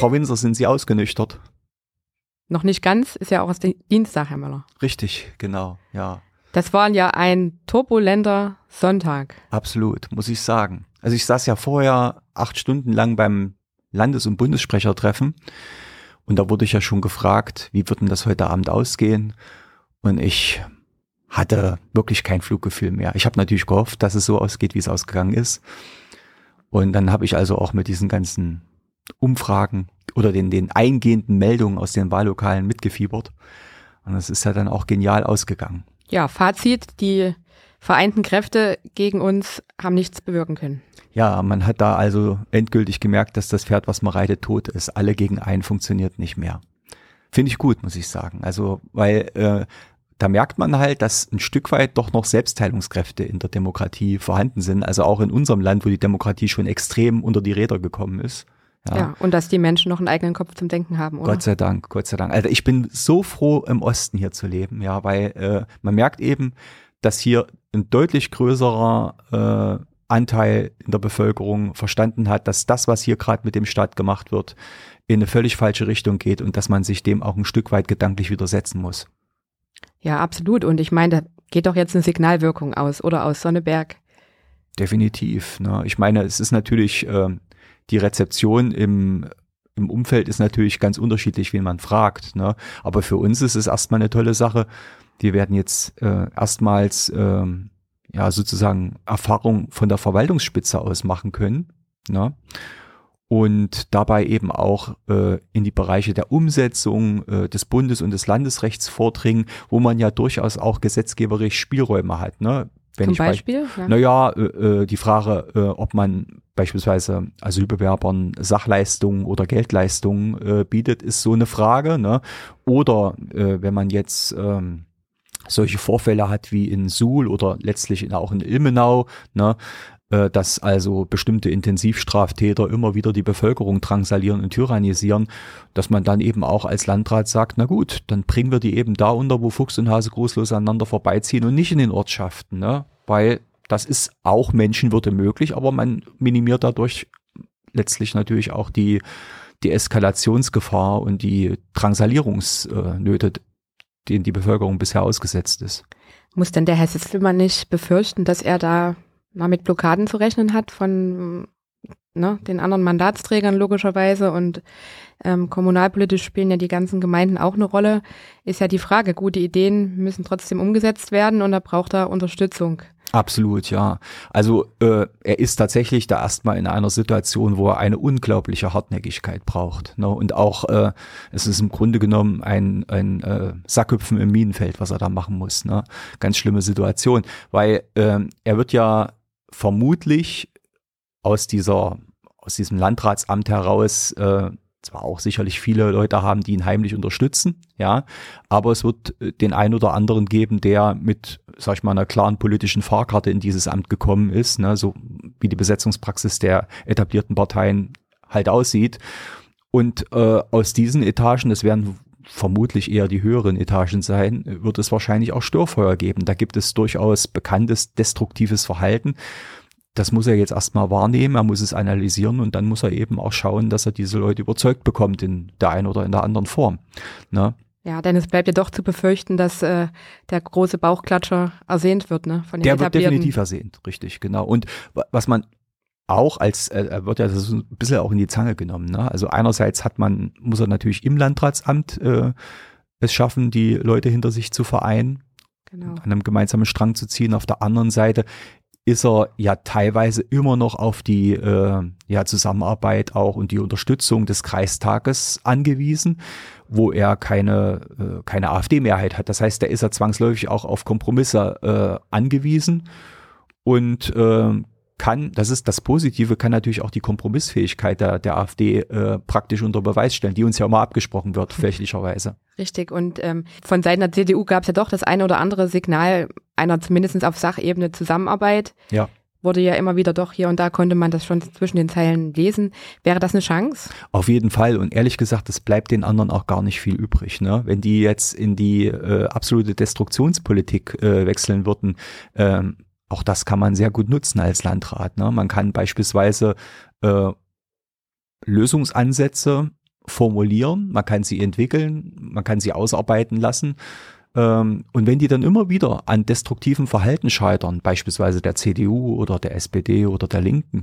Frau Winser, sind Sie ausgenüchtert? Noch nicht ganz, ist ja auch aus Dienstag, Herr Müller. Richtig, genau, ja. Das war ja ein turbulenter Sonntag. Absolut, muss ich sagen. Also ich saß ja vorher acht Stunden lang beim Landes- und Bundessprechertreffen und da wurde ich ja schon gefragt, wie wird denn das heute Abend ausgehen? Und ich hatte wirklich kein Fluggefühl mehr. Ich habe natürlich gehofft, dass es so ausgeht, wie es ausgegangen ist. Und dann habe ich also auch mit diesen ganzen Umfragen oder den, den eingehenden Meldungen aus den Wahllokalen mitgefiebert. Und das ist ja dann auch genial ausgegangen. Ja, Fazit, die vereinten Kräfte gegen uns haben nichts bewirken können. Ja, man hat da also endgültig gemerkt, dass das Pferd, was man reitet, tot ist. Alle gegen einen funktioniert nicht mehr. Finde ich gut, muss ich sagen. Also, weil äh, da merkt man halt, dass ein Stück weit doch noch Selbstheilungskräfte in der Demokratie vorhanden sind. Also auch in unserem Land, wo die Demokratie schon extrem unter die Räder gekommen ist. Ja. ja, und dass die Menschen noch einen eigenen Kopf zum Denken haben, oder? Gott sei Dank, Gott sei Dank. Also ich bin so froh, im Osten hier zu leben, ja, weil äh, man merkt eben, dass hier ein deutlich größerer äh, Anteil in der Bevölkerung verstanden hat, dass das, was hier gerade mit dem Staat gemacht wird, in eine völlig falsche Richtung geht und dass man sich dem auch ein Stück weit gedanklich widersetzen muss. Ja, absolut. Und ich meine, da geht doch jetzt eine Signalwirkung aus, oder aus Sonneberg? Definitiv. Ne? Ich meine, es ist natürlich, äh, die Rezeption im, im Umfeld ist natürlich ganz unterschiedlich, wie man fragt. Ne? Aber für uns ist es erstmal eine tolle Sache. Wir werden jetzt äh, erstmals äh, ja sozusagen Erfahrung von der Verwaltungsspitze aus machen können. Ne? und dabei eben auch äh, in die Bereiche der Umsetzung äh, des Bundes- und des Landesrechts vordringen, wo man ja durchaus auch gesetzgeberisch Spielräume hat. Ne? Wenn Zum Beispiel? Bei, ja. Naja, äh, äh, die Frage, äh, ob man beispielsweise Asylbewerbern Sachleistungen oder Geldleistungen äh, bietet, ist so eine Frage. Ne? Oder äh, wenn man jetzt ähm, solche Vorfälle hat wie in Suhl oder letztlich auch in Ilmenau, ne, dass also bestimmte Intensivstraftäter immer wieder die Bevölkerung drangsalieren und tyrannisieren, dass man dann eben auch als Landrat sagt, na gut, dann bringen wir die eben da unter, wo Fuchs und Hase großlos aneinander vorbeiziehen und nicht in den Ortschaften, ne? weil das ist auch Menschenwürde möglich, aber man minimiert dadurch letztlich natürlich auch die, die Eskalationsgefahr und die Drangsalierungsnöte, denen die Bevölkerung bisher ausgesetzt ist. Muss denn der Herr Sitzelmann nicht befürchten, dass er da mal mit Blockaden zu rechnen hat von ne, den anderen Mandatsträgern logischerweise und ähm, kommunalpolitisch spielen ja die ganzen Gemeinden auch eine Rolle, ist ja die Frage, gute Ideen müssen trotzdem umgesetzt werden und da braucht er Unterstützung. Absolut, ja. Also äh, er ist tatsächlich da erstmal in einer Situation, wo er eine unglaubliche Hartnäckigkeit braucht. Ne? Und auch äh, es ist im Grunde genommen ein, ein äh, Sackhüpfen im Minenfeld, was er da machen muss. Ne? Ganz schlimme Situation, weil äh, er wird ja vermutlich aus dieser, aus diesem Landratsamt heraus äh, zwar auch sicherlich viele Leute haben, die ihn heimlich unterstützen, ja, aber es wird äh, den einen oder anderen geben, der mit, sag ich mal, einer klaren politischen Fahrkarte in dieses Amt gekommen ist, ne, so wie die Besetzungspraxis der etablierten Parteien halt aussieht. Und äh, aus diesen Etagen, das werden vermutlich eher die höheren Etagen sein, wird es wahrscheinlich auch Störfeuer geben. Da gibt es durchaus bekanntes destruktives Verhalten. Das muss er jetzt erstmal wahrnehmen, er muss es analysieren und dann muss er eben auch schauen, dass er diese Leute überzeugt bekommt in der einen oder in der anderen Form. Ne? Ja, denn es bleibt ja doch zu befürchten, dass äh, der große Bauchklatscher ersehnt wird, ne? Von den der wird definitiv ersehnt, richtig, genau. Und was man auch als, äh, er wird ja so ein bisschen auch in die Zange genommen. Ne? Also einerseits hat man, muss er natürlich im Landratsamt äh, es schaffen, die Leute hinter sich zu vereinen, genau. an einem gemeinsamen Strang zu ziehen. Auf der anderen Seite ist er ja teilweise immer noch auf die äh, ja, Zusammenarbeit auch und die Unterstützung des Kreistages angewiesen, wo er keine, äh, keine AfD-Mehrheit hat. Das heißt, da ist er zwangsläufig auch auf Kompromisse äh, angewiesen und äh, kann, das ist das Positive, kann natürlich auch die Kompromissfähigkeit der, der AfD äh, praktisch unter Beweis stellen, die uns ja immer abgesprochen wird, fälschlicherweise. Richtig. Und ähm, von Seiten der CDU gab es ja doch das eine oder andere Signal einer zumindest auf Sachebene Zusammenarbeit. Ja. Wurde ja immer wieder doch hier und da konnte man das schon zwischen den Zeilen lesen. Wäre das eine Chance? Auf jeden Fall. Und ehrlich gesagt, es bleibt den anderen auch gar nicht viel übrig. Ne? Wenn die jetzt in die äh, absolute Destruktionspolitik äh, wechseln würden, ähm, auch das kann man sehr gut nutzen als Landrat. Ne? Man kann beispielsweise äh, Lösungsansätze formulieren, man kann sie entwickeln, man kann sie ausarbeiten lassen. Ähm, und wenn die dann immer wieder an destruktiven Verhalten scheitern, beispielsweise der CDU oder der SPD oder der Linken,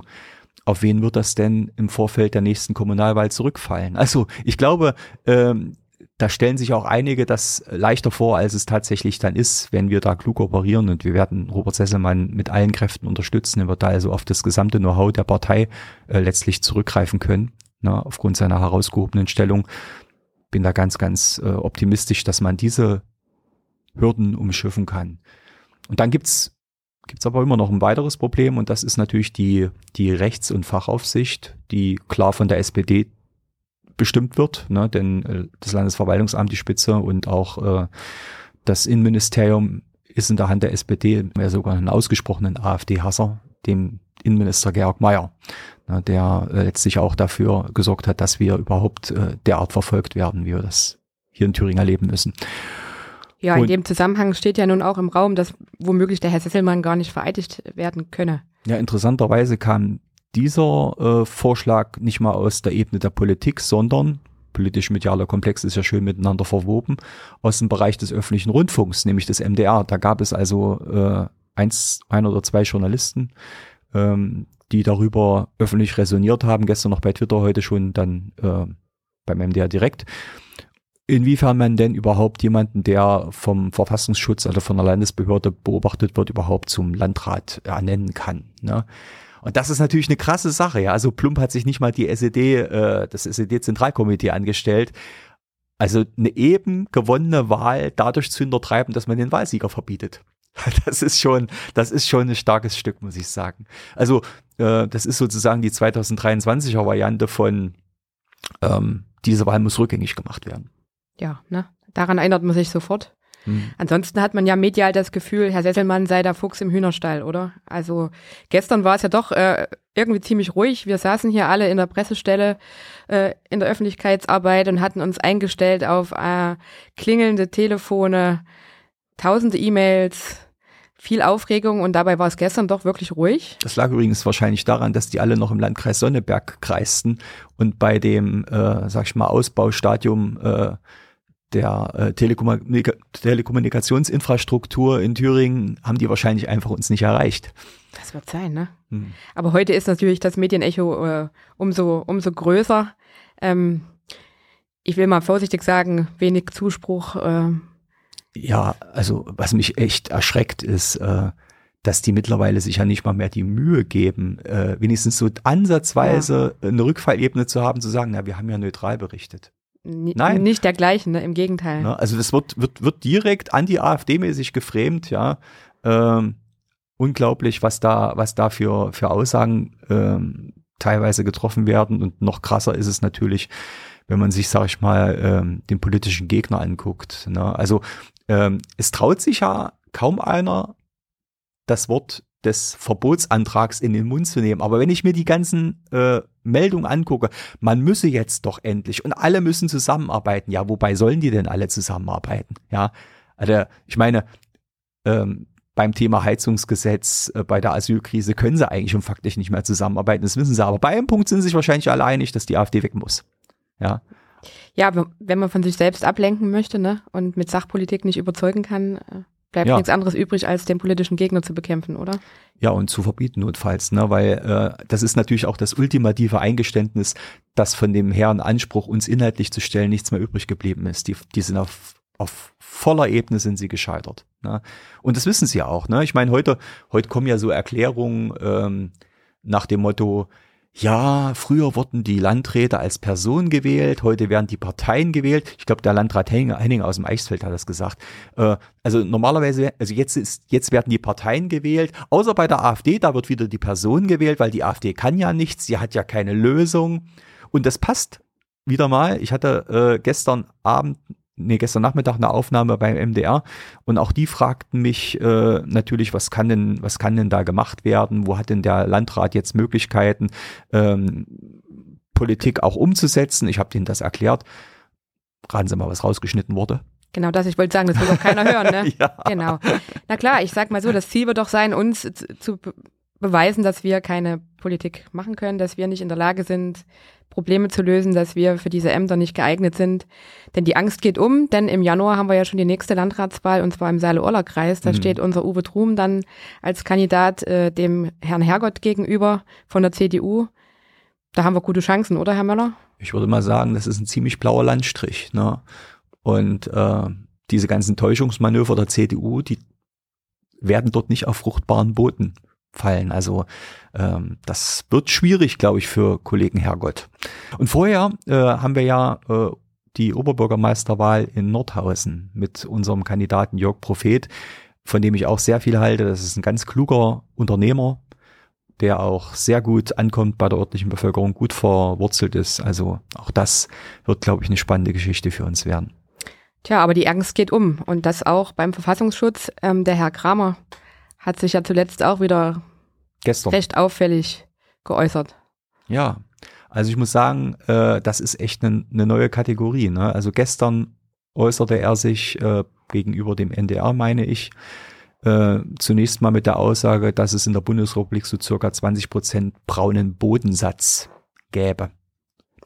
auf wen wird das denn im Vorfeld der nächsten Kommunalwahl zurückfallen? Also ich glaube, ähm, da stellen sich auch einige das leichter vor, als es tatsächlich dann ist, wenn wir da klug operieren und wir werden Robert Sesselmann mit allen Kräften unterstützen. Er wird da also auf das gesamte Know-how der Partei äh, letztlich zurückgreifen können, ne, aufgrund seiner herausgehobenen Stellung. Bin da ganz, ganz äh, optimistisch, dass man diese Hürden umschiffen kann. Und dann gibt's gibt's aber immer noch ein weiteres Problem und das ist natürlich die, die Rechts- und Fachaufsicht, die klar von der SPD bestimmt wird, ne? denn äh, das Landesverwaltungsamt die Spitze und auch äh, das Innenministerium ist in der Hand der SPD, ja sogar einen ausgesprochenen AfD-Hasser, dem Innenminister Georg Mayer, ne, der äh, letztlich auch dafür gesorgt hat, dass wir überhaupt äh, derart verfolgt werden, wie wir das hier in Thüringen erleben müssen. Ja, in dem Zusammenhang steht ja nun auch im Raum, dass womöglich der Herr Sesselmann gar nicht vereidigt werden könne. Ja, interessanterweise kam dieser äh, Vorschlag nicht mal aus der Ebene der Politik, sondern politisch-medialer Komplex ist ja schön miteinander verwoben, aus dem Bereich des öffentlichen Rundfunks, nämlich des MDR. Da gab es also äh, eins, ein oder zwei Journalisten, ähm, die darüber öffentlich resoniert haben, gestern noch bei Twitter, heute schon dann äh, beim MDR direkt inwiefern man denn überhaupt jemanden, der vom Verfassungsschutz, also von der Landesbehörde beobachtet wird, überhaupt zum Landrat ernennen kann. Ne? Und das ist natürlich eine krasse Sache. Ja, also Plump hat sich nicht mal die SED, äh, das SED-Zentralkomitee angestellt. Also eine eben gewonnene Wahl dadurch zu hintertreiben, dass man den Wahlsieger verbietet. Das ist schon, das ist schon ein starkes Stück, muss ich sagen. Also äh, das ist sozusagen die 2023er Variante von ähm, diese Wahl muss rückgängig gemacht werden ja, ne? Daran erinnert man sich sofort. Hm. Ansonsten hat man ja medial das Gefühl, Herr Sesselmann sei der Fuchs im Hühnerstall, oder? Also gestern war es ja doch äh, irgendwie ziemlich ruhig. Wir saßen hier alle in der Pressestelle äh, in der Öffentlichkeitsarbeit und hatten uns eingestellt auf äh, klingelnde Telefone, tausende E-Mails, viel Aufregung und dabei war es gestern doch wirklich ruhig. Das lag übrigens wahrscheinlich daran, dass die alle noch im Landkreis Sonneberg kreisten und bei dem, äh, sag ich mal, Ausbaustadium äh, der äh, Telekommunika Telekommunikationsinfrastruktur in Thüringen haben die wahrscheinlich einfach uns nicht erreicht. Das wird sein, ne? Hm. Aber heute ist natürlich das Medienecho äh, umso, umso größer. Ähm, ich will mal vorsichtig sagen, wenig Zuspruch. Äh, ja, also was mich echt erschreckt ist, äh, dass die mittlerweile sich ja nicht mal mehr die Mühe geben, äh, wenigstens so ansatzweise ja. eine Rückfallebene zu haben, zu sagen, na, wir haben ja neutral berichtet. Nein. Nicht dergleichen, ne? im Gegenteil. Ja, also das wird, wird, wird direkt anti-AfD-mäßig geframed, ja. Ähm, unglaublich, was da, was da für, für Aussagen ähm, teilweise getroffen werden. Und noch krasser ist es natürlich, wenn man sich, sag ich mal, ähm, den politischen Gegner anguckt. Ne? Also ähm, es traut sich ja kaum einer, das Wort des Verbotsantrags in den Mund zu nehmen. Aber wenn ich mir die ganzen äh, Meldungen angucke, man müsse jetzt doch endlich und alle müssen zusammenarbeiten. Ja, wobei sollen die denn alle zusammenarbeiten? Ja, also ich meine, ähm, beim Thema Heizungsgesetz, äh, bei der Asylkrise können sie eigentlich schon faktisch nicht mehr zusammenarbeiten. Das wissen sie. Aber bei einem Punkt sind sie sich wahrscheinlich alle einig, dass die AfD weg muss. Ja. Ja, wenn man von sich selbst ablenken möchte, ne, und mit Sachpolitik nicht überzeugen kann, äh, bleibt ja. nichts anderes übrig, als den politischen Gegner zu bekämpfen, oder? Ja, und zu verbieten notfalls, ne? weil äh, das ist natürlich auch das ultimative Eingeständnis, dass von dem Herrn Anspruch, uns inhaltlich zu stellen, nichts mehr übrig geblieben ist. Die, die sind auf, auf voller Ebene sind sie gescheitert. Ne? Und das wissen sie auch. Ne? Ich meine, heute, heute kommen ja so Erklärungen ähm, nach dem Motto, ja, früher wurden die Landräte als Person gewählt, heute werden die Parteien gewählt. Ich glaube, der Landrat Henning aus dem Eichsfeld hat das gesagt. Äh, also normalerweise, also jetzt ist, jetzt werden die Parteien gewählt, außer bei der AfD, da wird wieder die Person gewählt, weil die AfD kann ja nichts, sie hat ja keine Lösung. Und das passt wieder mal. Ich hatte äh, gestern Abend nee, gestern Nachmittag eine Aufnahme beim MDR und auch die fragten mich äh, natürlich, was kann denn, was kann denn da gemacht werden? Wo hat denn der Landrat jetzt Möglichkeiten, ähm, Politik auch umzusetzen? Ich habe denen das erklärt. Raten Sie mal, was rausgeschnitten wurde. Genau das, ich wollte sagen, das will doch keiner hören, ne? ja. Genau. Na klar, ich sag mal so, das Ziel wird doch sein, uns zu, beweisen, dass wir keine Politik machen können, dass wir nicht in der Lage sind, Probleme zu lösen, dass wir für diese Ämter nicht geeignet sind. Denn die Angst geht um, denn im Januar haben wir ja schon die nächste Landratswahl und zwar im Saale-Orla-Kreis. Da mhm. steht unser Uwe Trum dann als Kandidat äh, dem Herrn Hergott gegenüber von der CDU. Da haben wir gute Chancen, oder Herr Möller? Ich würde mal sagen, das ist ein ziemlich blauer Landstrich. Ne? Und äh, diese ganzen Täuschungsmanöver der CDU, die werden dort nicht auf fruchtbaren Boden fallen. Also ähm, das wird schwierig, glaube ich, für Kollegen Herrgott. Und vorher äh, haben wir ja äh, die Oberbürgermeisterwahl in Nordhausen mit unserem Kandidaten Jörg Prophet, von dem ich auch sehr viel halte. Das ist ein ganz kluger Unternehmer, der auch sehr gut ankommt bei der örtlichen Bevölkerung, gut verwurzelt ist. Also auch das wird, glaube ich, eine spannende Geschichte für uns werden. Tja, aber die Angst geht um und das auch beim Verfassungsschutz. Ähm, der Herr Kramer hat sich ja zuletzt auch wieder Gestern. recht auffällig geäußert. Ja, also ich muss sagen, äh, das ist echt eine ne neue Kategorie. Ne? Also gestern äußerte er sich äh, gegenüber dem NDR, meine ich, äh, zunächst mal mit der Aussage, dass es in der Bundesrepublik so circa 20 Prozent braunen Bodensatz gäbe.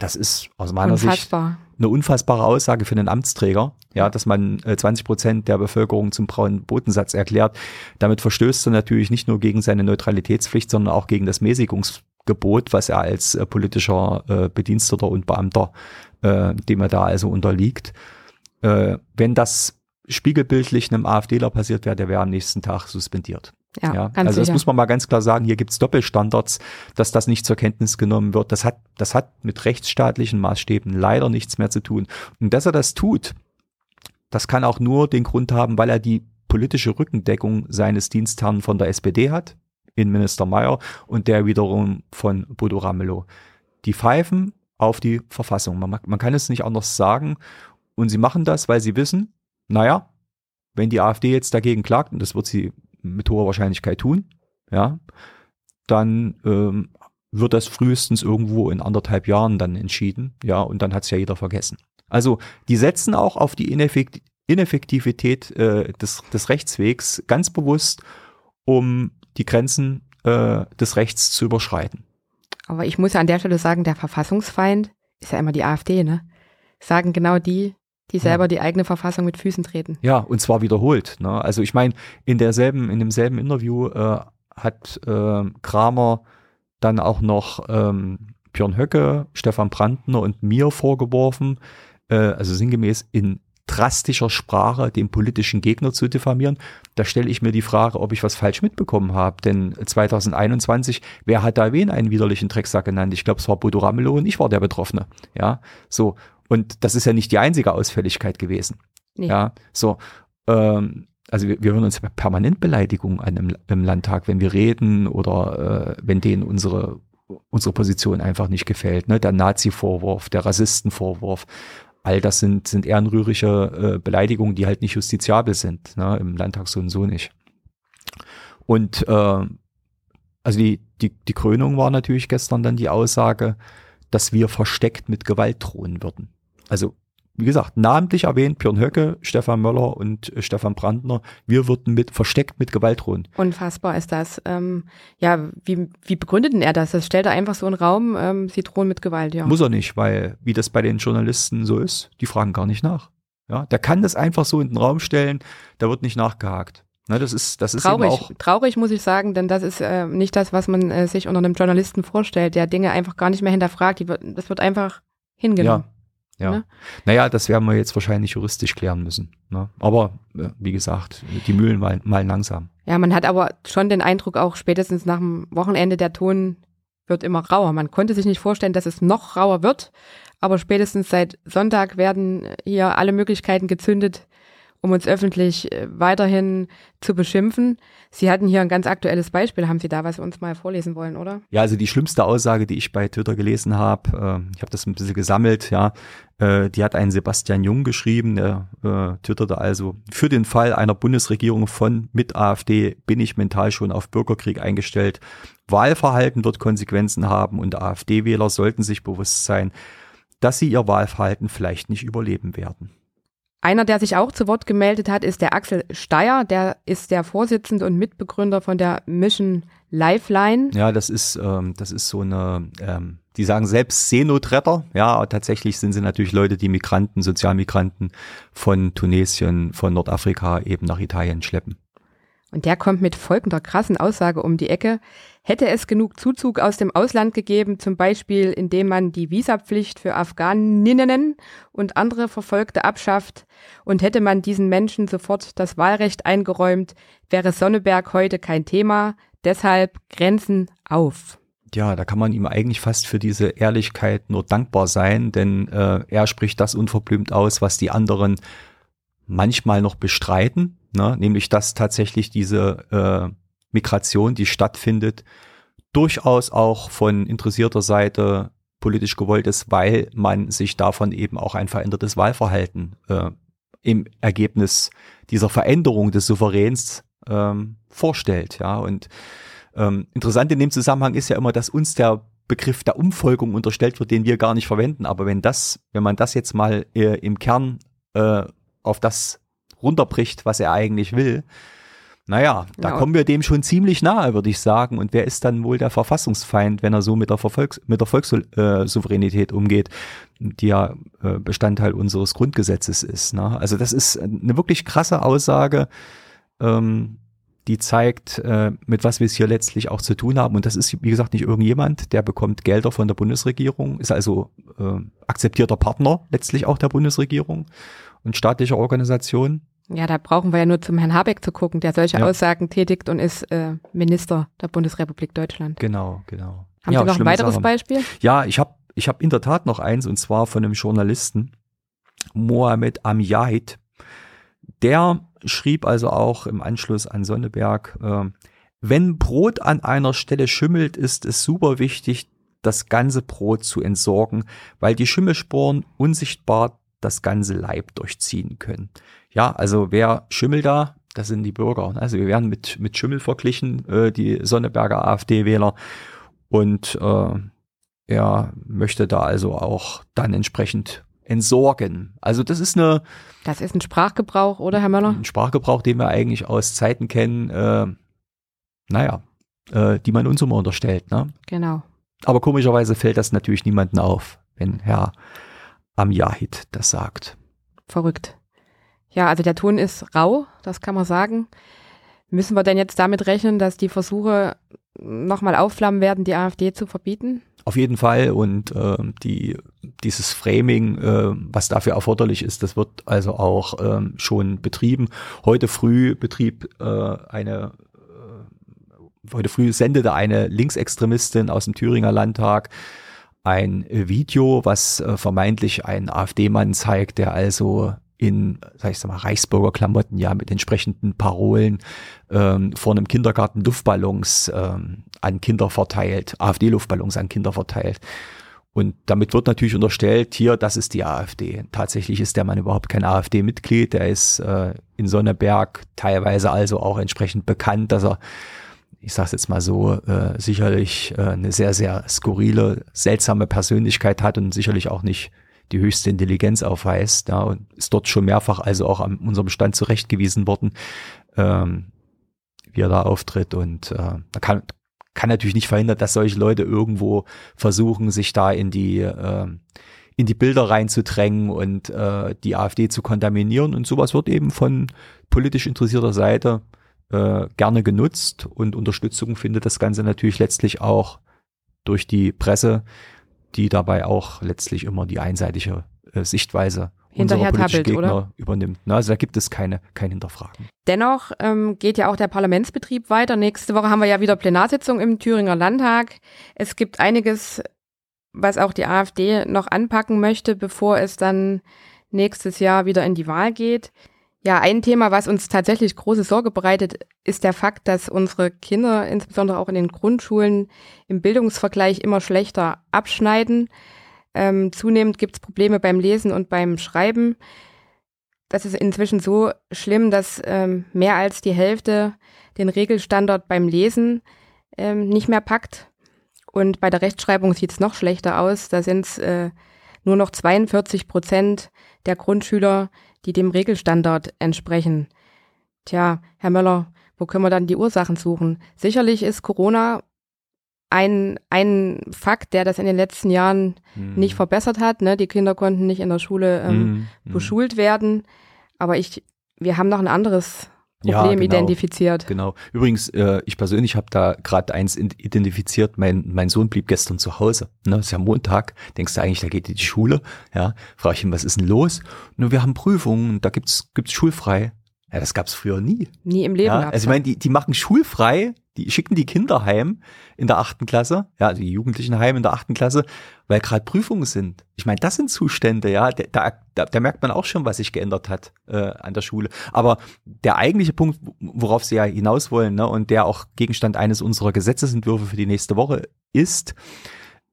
Das ist aus meiner Unfassbar. Sicht eine unfassbare Aussage für einen Amtsträger, ja, dass man 20 äh, Prozent der Bevölkerung zum braunen Bodensatz erklärt. Damit verstößt er natürlich nicht nur gegen seine Neutralitätspflicht, sondern auch gegen das Mäßigungsgebot, was er als äh, politischer äh, Bediensteter und Beamter, äh, dem er da also unterliegt. Wenn das spiegelbildlich einem AfDler passiert wäre, der wäre am nächsten Tag suspendiert. Ja, ja. also das sicher. muss man mal ganz klar sagen, hier gibt's Doppelstandards, dass das nicht zur Kenntnis genommen wird. Das hat, das hat mit rechtsstaatlichen Maßstäben leider nichts mehr zu tun. Und dass er das tut, das kann auch nur den Grund haben, weil er die politische Rückendeckung seines Dienstherrn von der SPD hat, Innenminister Mayer, und der wiederum von Bodo Ramelow. Die pfeifen auf die Verfassung. Man, man kann es nicht anders sagen. Und sie machen das, weil sie wissen, naja, wenn die AfD jetzt dagegen klagt, und das wird sie mit hoher Wahrscheinlichkeit tun, ja, dann ähm, wird das frühestens irgendwo in anderthalb Jahren dann entschieden, ja, und dann hat es ja jeder vergessen. Also die setzen auch auf die Ineffekt Ineffektivität äh, des, des Rechtswegs ganz bewusst, um die Grenzen äh, des Rechts zu überschreiten. Aber ich muss ja an der Stelle sagen, der Verfassungsfeind ist ja immer die AfD, ne? Sagen genau die, die selber die eigene Verfassung mit Füßen treten. Ja, und zwar wiederholt. Ne? Also ich meine, in derselben, in demselben Interview äh, hat äh, Kramer dann auch noch ähm, Björn Höcke, Stefan Brandner und mir vorgeworfen, äh, also sinngemäß in drastischer Sprache den politischen Gegner zu diffamieren. Da stelle ich mir die Frage, ob ich was falsch mitbekommen habe. Denn 2021, wer hat da wen einen widerlichen Drecksack genannt? Ich glaube, es war Bodo Ramelow und ich war der Betroffene. Ja, so. Und das ist ja nicht die einzige Ausfälligkeit gewesen. Nee. Ja, so. Ähm, also wir, wir hören uns permanent Beleidigungen an im, im Landtag, wenn wir reden oder äh, wenn denen unsere unsere Position einfach nicht gefällt. Ne? Der Nazi-Vorwurf, der Rassistenvorwurf, all das sind, sind ehrenrührige äh, Beleidigungen, die halt nicht justiziabel sind, ne? im Landtag so und so nicht. Und äh, also die, die, die Krönung war natürlich gestern dann die Aussage, dass wir versteckt mit Gewalt drohen würden. Also wie gesagt, namentlich erwähnt Björn Höcke, Stefan Möller und äh, Stefan Brandner. Wir würden mit versteckt mit Gewalt drohen. Unfassbar ist das. Ähm, ja, wie, wie begründet denn er das? Das stellt er einfach so einen Raum, ähm, sie drohen mit Gewalt, ja. Muss er nicht, weil wie das bei den Journalisten so ist, die fragen gar nicht nach. Ja, der kann das einfach so in den Raum stellen, da wird nicht nachgehakt. Ne, das ist, das ist traurig, auch traurig muss ich sagen, denn das ist äh, nicht das, was man äh, sich unter einem Journalisten vorstellt, der Dinge einfach gar nicht mehr hinterfragt. Die das wird einfach hingenommen. Ja. Ja. Ne? Naja, das werden wir jetzt wahrscheinlich juristisch klären müssen. Ne? Aber äh, wie gesagt, die Mühlen malen, malen langsam. Ja, man hat aber schon den Eindruck, auch spätestens nach dem Wochenende, der Ton wird immer rauer. Man konnte sich nicht vorstellen, dass es noch rauer wird. Aber spätestens seit Sonntag werden hier alle Möglichkeiten gezündet, um uns öffentlich äh, weiterhin zu beschimpfen. Sie hatten hier ein ganz aktuelles Beispiel. Haben Sie da was uns mal vorlesen wollen, oder? Ja, also die schlimmste Aussage, die ich bei Twitter gelesen habe, äh, ich habe das ein bisschen gesammelt, ja, äh, die hat einen Sebastian Jung geschrieben, der äh, twitterte also, für den Fall einer Bundesregierung von mit AfD bin ich mental schon auf Bürgerkrieg eingestellt. Wahlverhalten wird Konsequenzen haben und AfD-Wähler sollten sich bewusst sein, dass sie ihr Wahlverhalten vielleicht nicht überleben werden. Einer, der sich auch zu Wort gemeldet hat, ist der Axel Steyer. Der ist der Vorsitzende und Mitbegründer von der Mission Lifeline. Ja, das ist, ähm, das ist so eine, ähm, die sagen selbst Seenotretter. Ja, tatsächlich sind sie natürlich Leute, die Migranten, Sozialmigranten von Tunesien, von Nordafrika eben nach Italien schleppen. Und der kommt mit folgender krassen Aussage um die Ecke. Hätte es genug Zuzug aus dem Ausland gegeben, zum Beispiel indem man die Visapflicht für Afghaninnen und andere Verfolgte abschafft und hätte man diesen Menschen sofort das Wahlrecht eingeräumt, wäre Sonneberg heute kein Thema. Deshalb Grenzen auf. Ja, da kann man ihm eigentlich fast für diese Ehrlichkeit nur dankbar sein, denn äh, er spricht das unverblümt aus, was die anderen manchmal noch bestreiten, ne? nämlich dass tatsächlich diese äh, Migration, die stattfindet, durchaus auch von interessierter Seite politisch gewollt ist, weil man sich davon eben auch ein verändertes Wahlverhalten äh, im Ergebnis dieser Veränderung des Souveräns ähm, vorstellt. Ja, und ähm, interessant in dem Zusammenhang ist ja immer, dass uns der Begriff der Umfolgung unterstellt wird, den wir gar nicht verwenden. Aber wenn das, wenn man das jetzt mal äh, im Kern äh, auf das runterbricht, was er eigentlich will, naja, da ja. kommen wir dem schon ziemlich nahe, würde ich sagen. Und wer ist dann wohl der Verfassungsfeind, wenn er so mit der, Verfolgs mit der Volkssouveränität umgeht, die ja äh, Bestandteil unseres Grundgesetzes ist. Ne? Also das ist eine wirklich krasse Aussage, ähm, die zeigt, äh, mit was wir es hier letztlich auch zu tun haben. Und das ist, wie gesagt, nicht irgendjemand, der bekommt Gelder von der Bundesregierung, ist also äh, akzeptierter Partner letztlich auch der Bundesregierung und staatlicher Organisationen. Ja, da brauchen wir ja nur zum Herrn Habeck zu gucken, der solche ja. Aussagen tätigt und ist äh, Minister der Bundesrepublik Deutschland. Genau, genau. Haben ja, Sie noch ein weiteres Sachen. Beispiel? Ja, ich habe ich hab in der Tat noch eins und zwar von einem Journalisten, Mohamed Amjahid. Der schrieb also auch im Anschluss an Sonneberg, äh, wenn Brot an einer Stelle schimmelt, ist es super wichtig, das ganze Brot zu entsorgen, weil die Schimmelsporen unsichtbar das ganze Leib durchziehen können. Ja, also wer Schimmel da? Das sind die Bürger. Also wir werden mit, mit Schimmel verglichen, äh, die Sonneberger AfD-Wähler. Und äh, er möchte da also auch dann entsprechend entsorgen. Also das ist eine. Das ist ein Sprachgebrauch, oder Herr Möller? Ein Sprachgebrauch, den wir eigentlich aus Zeiten kennen, äh, naja, äh, die man uns immer unterstellt. Ne? Genau. Aber komischerweise fällt das natürlich niemandem auf, wenn Herr Amjahid das sagt. Verrückt. Ja, also der Ton ist rau, das kann man sagen. Müssen wir denn jetzt damit rechnen, dass die Versuche nochmal aufflammen werden, die AfD zu verbieten? Auf jeden Fall und äh, die, dieses Framing, äh, was dafür erforderlich ist, das wird also auch ähm, schon betrieben. Heute früh betrieb äh, eine, äh, heute früh sendete eine Linksextremistin aus dem Thüringer Landtag ein Video, was äh, vermeintlich einen AfD-Mann zeigt, der also in, sag ich mal, Reichsbürgerklamotten, ja, mit entsprechenden Parolen ähm, vor einem Kindergarten Luftballons ähm, an Kinder verteilt, AfD-Luftballons an Kinder verteilt. Und damit wird natürlich unterstellt, hier, das ist die AfD. Tatsächlich ist der Mann überhaupt kein AfD-Mitglied. Der ist äh, in Sonneberg teilweise also auch entsprechend bekannt, dass er, ich sage jetzt mal so, äh, sicherlich äh, eine sehr, sehr skurrile, seltsame Persönlichkeit hat und sicherlich auch nicht die höchste Intelligenz aufweist. Ja, und ist dort schon mehrfach also auch an unserem Stand zurechtgewiesen worden, ähm, wie er da auftritt. Und äh, da kann, kann natürlich nicht verhindern, dass solche Leute irgendwo versuchen, sich da in die äh, in die Bilder reinzudrängen und äh, die AfD zu kontaminieren. Und sowas wird eben von politisch interessierter Seite äh, gerne genutzt und Unterstützung findet das Ganze natürlich letztlich auch durch die Presse, die dabei auch letztlich immer die einseitige äh, Sichtweise hinterher tappelt, Gegner oder? übernimmt. Na, also da gibt es keine, kein Hinterfragen. Dennoch ähm, geht ja auch der Parlamentsbetrieb weiter. Nächste Woche haben wir ja wieder Plenarsitzung im Thüringer Landtag. Es gibt einiges, was auch die AfD noch anpacken möchte, bevor es dann nächstes Jahr wieder in die Wahl geht. Ja, ein Thema, was uns tatsächlich große Sorge bereitet, ist der Fakt, dass unsere Kinder, insbesondere auch in den Grundschulen, im Bildungsvergleich immer schlechter abschneiden. Ähm, zunehmend gibt es Probleme beim Lesen und beim Schreiben. Das ist inzwischen so schlimm, dass ähm, mehr als die Hälfte den Regelstandard beim Lesen ähm, nicht mehr packt. Und bei der Rechtschreibung sieht es noch schlechter aus. Da sind es äh, nur noch 42 Prozent der Grundschüler, die dem Regelstandard entsprechen. Tja, Herr Möller, wo können wir dann die Ursachen suchen? Sicherlich ist Corona ein, ein Fakt, der das in den letzten Jahren mhm. nicht verbessert hat. Ne? Die Kinder konnten nicht in der Schule ähm, mhm. beschult werden. Aber ich, wir haben noch ein anderes Problem ja, genau, identifiziert. Genau. Übrigens, äh, ich persönlich habe da gerade eins identifiziert. Mein, mein Sohn blieb gestern zu Hause. Ne, ist ja Montag. Denkst du eigentlich, da geht in die Schule? Ja, frage ich ihn, was ist denn los? Nur wir haben Prüfungen, da gibt's gibt's schulfrei. Ja, das gab's früher nie. Nie im Leben. Ja, also ich meine, die, die machen schulfrei, die schicken die Kinder heim in der achten Klasse, ja, also die Jugendlichen heim in der achten Klasse, weil gerade Prüfungen sind. Ich meine, das sind Zustände, ja, da, da, da merkt man auch schon, was sich geändert hat äh, an der Schule. Aber der eigentliche Punkt, worauf Sie ja hinaus wollen, ne, und der auch Gegenstand eines unserer Gesetzesentwürfe für die nächste Woche ist,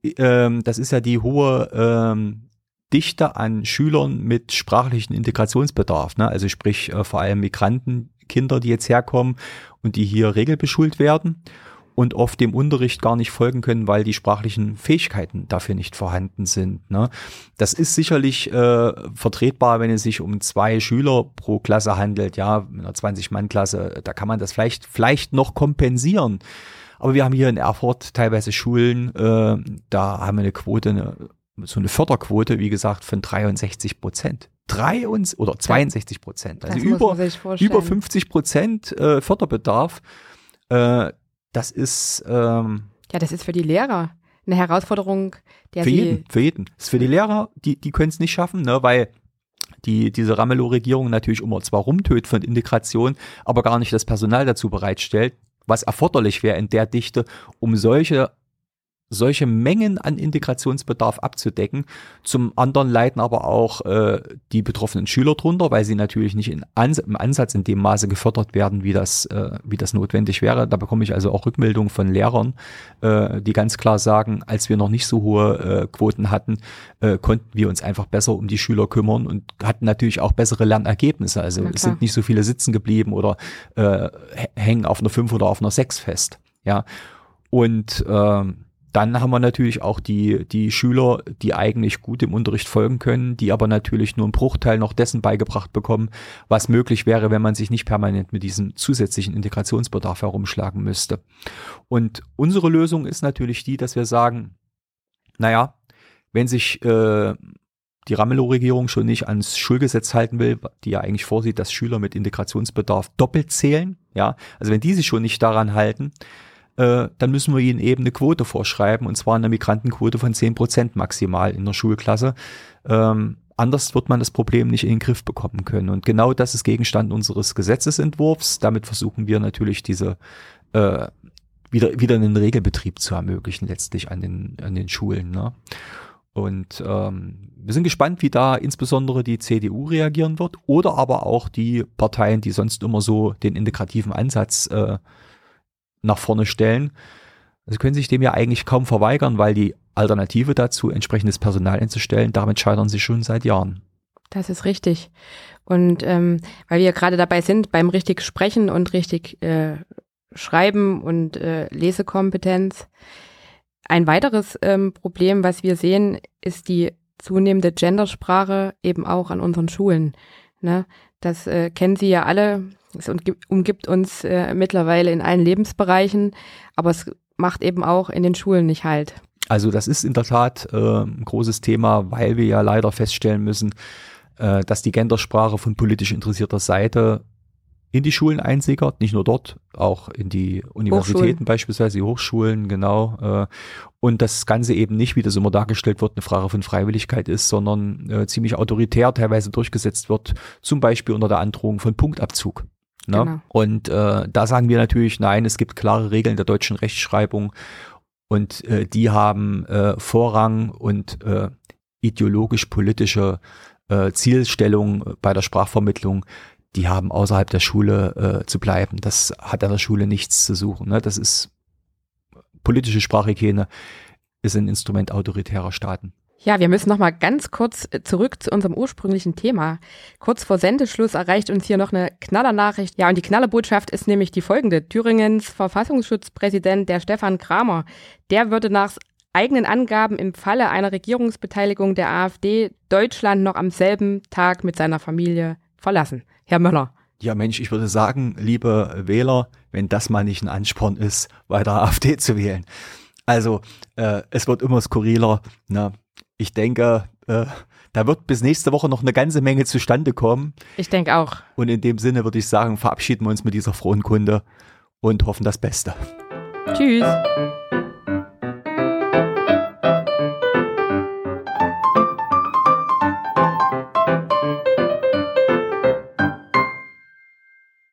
ähm, das ist ja die hohe ähm, Dichte an Schülern mit sprachlichen Integrationsbedarf, ne? also sprich äh, vor allem Migrantenkinder, die jetzt herkommen und die hier regelbeschult werden und oft dem Unterricht gar nicht folgen können, weil die sprachlichen Fähigkeiten dafür nicht vorhanden sind. Ne? Das ist sicherlich äh, vertretbar, wenn es sich um zwei Schüler pro Klasse handelt, ja, in einer 20-Mann-Klasse, da kann man das vielleicht, vielleicht noch kompensieren. Aber wir haben hier in Erfurt teilweise Schulen, äh, da haben wir eine Quote, eine so eine Förderquote, wie gesagt, von 63 Prozent. Drei und, oder 62 Prozent. Also über, über 50 Prozent äh, Förderbedarf. Äh, das ist ähm, ja, das ist für die Lehrer eine Herausforderung, der für jeden, für jeden. Das ist für die Lehrer, die die können es nicht schaffen, ne, weil die diese Ramelow-Regierung natürlich immer zwar rumtötet von Integration, aber gar nicht das Personal dazu bereitstellt, was erforderlich wäre in der Dichte, um solche solche Mengen an Integrationsbedarf abzudecken. Zum anderen leiden aber auch äh, die betroffenen Schüler drunter, weil sie natürlich nicht in Ans im Ansatz in dem Maße gefördert werden, wie das, äh, wie das notwendig wäre. Da bekomme ich also auch Rückmeldungen von Lehrern, äh, die ganz klar sagen, als wir noch nicht so hohe äh, Quoten hatten, äh, konnten wir uns einfach besser um die Schüler kümmern und hatten natürlich auch bessere Lernergebnisse. Also es sind nicht so viele sitzen geblieben oder äh, hängen auf einer 5 oder auf einer 6 fest. Ja. Und ähm, dann haben wir natürlich auch die, die Schüler, die eigentlich gut im Unterricht folgen können, die aber natürlich nur einen Bruchteil noch dessen beigebracht bekommen, was möglich wäre, wenn man sich nicht permanent mit diesem zusätzlichen Integrationsbedarf herumschlagen müsste. Und unsere Lösung ist natürlich die, dass wir sagen, naja, wenn sich äh, die Ramelow-Regierung schon nicht ans Schulgesetz halten will, die ja eigentlich vorsieht, dass Schüler mit Integrationsbedarf doppelt zählen, ja, also wenn die sich schon nicht daran halten, äh, dann müssen wir ihnen eben eine Quote vorschreiben, und zwar eine Migrantenquote von zehn Prozent maximal in der Schulklasse. Ähm, anders wird man das Problem nicht in den Griff bekommen können. Und genau das ist Gegenstand unseres Gesetzesentwurfs. Damit versuchen wir natürlich diese äh, wieder, wieder einen Regelbetrieb zu ermöglichen, letztlich an den, an den Schulen. Ne? Und ähm, wir sind gespannt, wie da insbesondere die CDU reagieren wird oder aber auch die Parteien, die sonst immer so den integrativen Ansatz äh, nach vorne stellen. Sie können sich dem ja eigentlich kaum verweigern, weil die Alternative dazu, entsprechendes Personal einzustellen, damit scheitern sie schon seit Jahren. Das ist richtig. Und ähm, weil wir gerade dabei sind, beim richtig Sprechen und richtig äh, Schreiben und äh, Lesekompetenz. Ein weiteres ähm, Problem, was wir sehen, ist die zunehmende Gendersprache eben auch an unseren Schulen. Ne? Das äh, kennen Sie ja alle. Es umgibt uns äh, mittlerweile in allen Lebensbereichen, aber es macht eben auch in den Schulen nicht halt. Also das ist in der Tat äh, ein großes Thema, weil wir ja leider feststellen müssen, äh, dass die Gendersprache von politisch interessierter Seite in die Schulen einsickert, nicht nur dort, auch in die Universitäten Hochschulen. beispielsweise, die Hochschulen, genau. Äh, und das Ganze eben nicht, wie das immer dargestellt wird, eine Frage von Freiwilligkeit ist, sondern äh, ziemlich autoritär teilweise durchgesetzt wird, zum Beispiel unter der Androhung von Punktabzug. Ne? Genau. Und äh, da sagen wir natürlich, nein, es gibt klare Regeln der deutschen Rechtschreibung und äh, die haben äh, Vorrang und äh, ideologisch-politische äh, Zielstellung bei der Sprachvermittlung, die haben außerhalb der Schule äh, zu bleiben. Das hat an der Schule nichts zu suchen. Ne? Das ist politische Sprachhygiene, ist ein Instrument autoritärer Staaten. Ja, wir müssen noch mal ganz kurz äh, zurück zu unserem ursprünglichen Thema. Kurz vor Sendeschluss erreicht uns hier noch eine Knallernachricht. Ja, und die Knallerbotschaft ist nämlich die folgende. Thüringens Verfassungsschutzpräsident, der Stefan Kramer, der würde nach eigenen Angaben im Falle einer Regierungsbeteiligung der AfD Deutschland noch am selben Tag mit seiner Familie verlassen. Herr Möller. Ja, Mensch, ich würde sagen, liebe Wähler, wenn das mal nicht ein Ansporn ist, weiter AfD zu wählen. Also, äh, es wird immer skurriler. Ne? Ich denke, äh, da wird bis nächste Woche noch eine ganze Menge zustande kommen. Ich denke auch. Und in dem Sinne würde ich sagen, verabschieden wir uns mit dieser frohen Kunde und hoffen das Beste. Tschüss.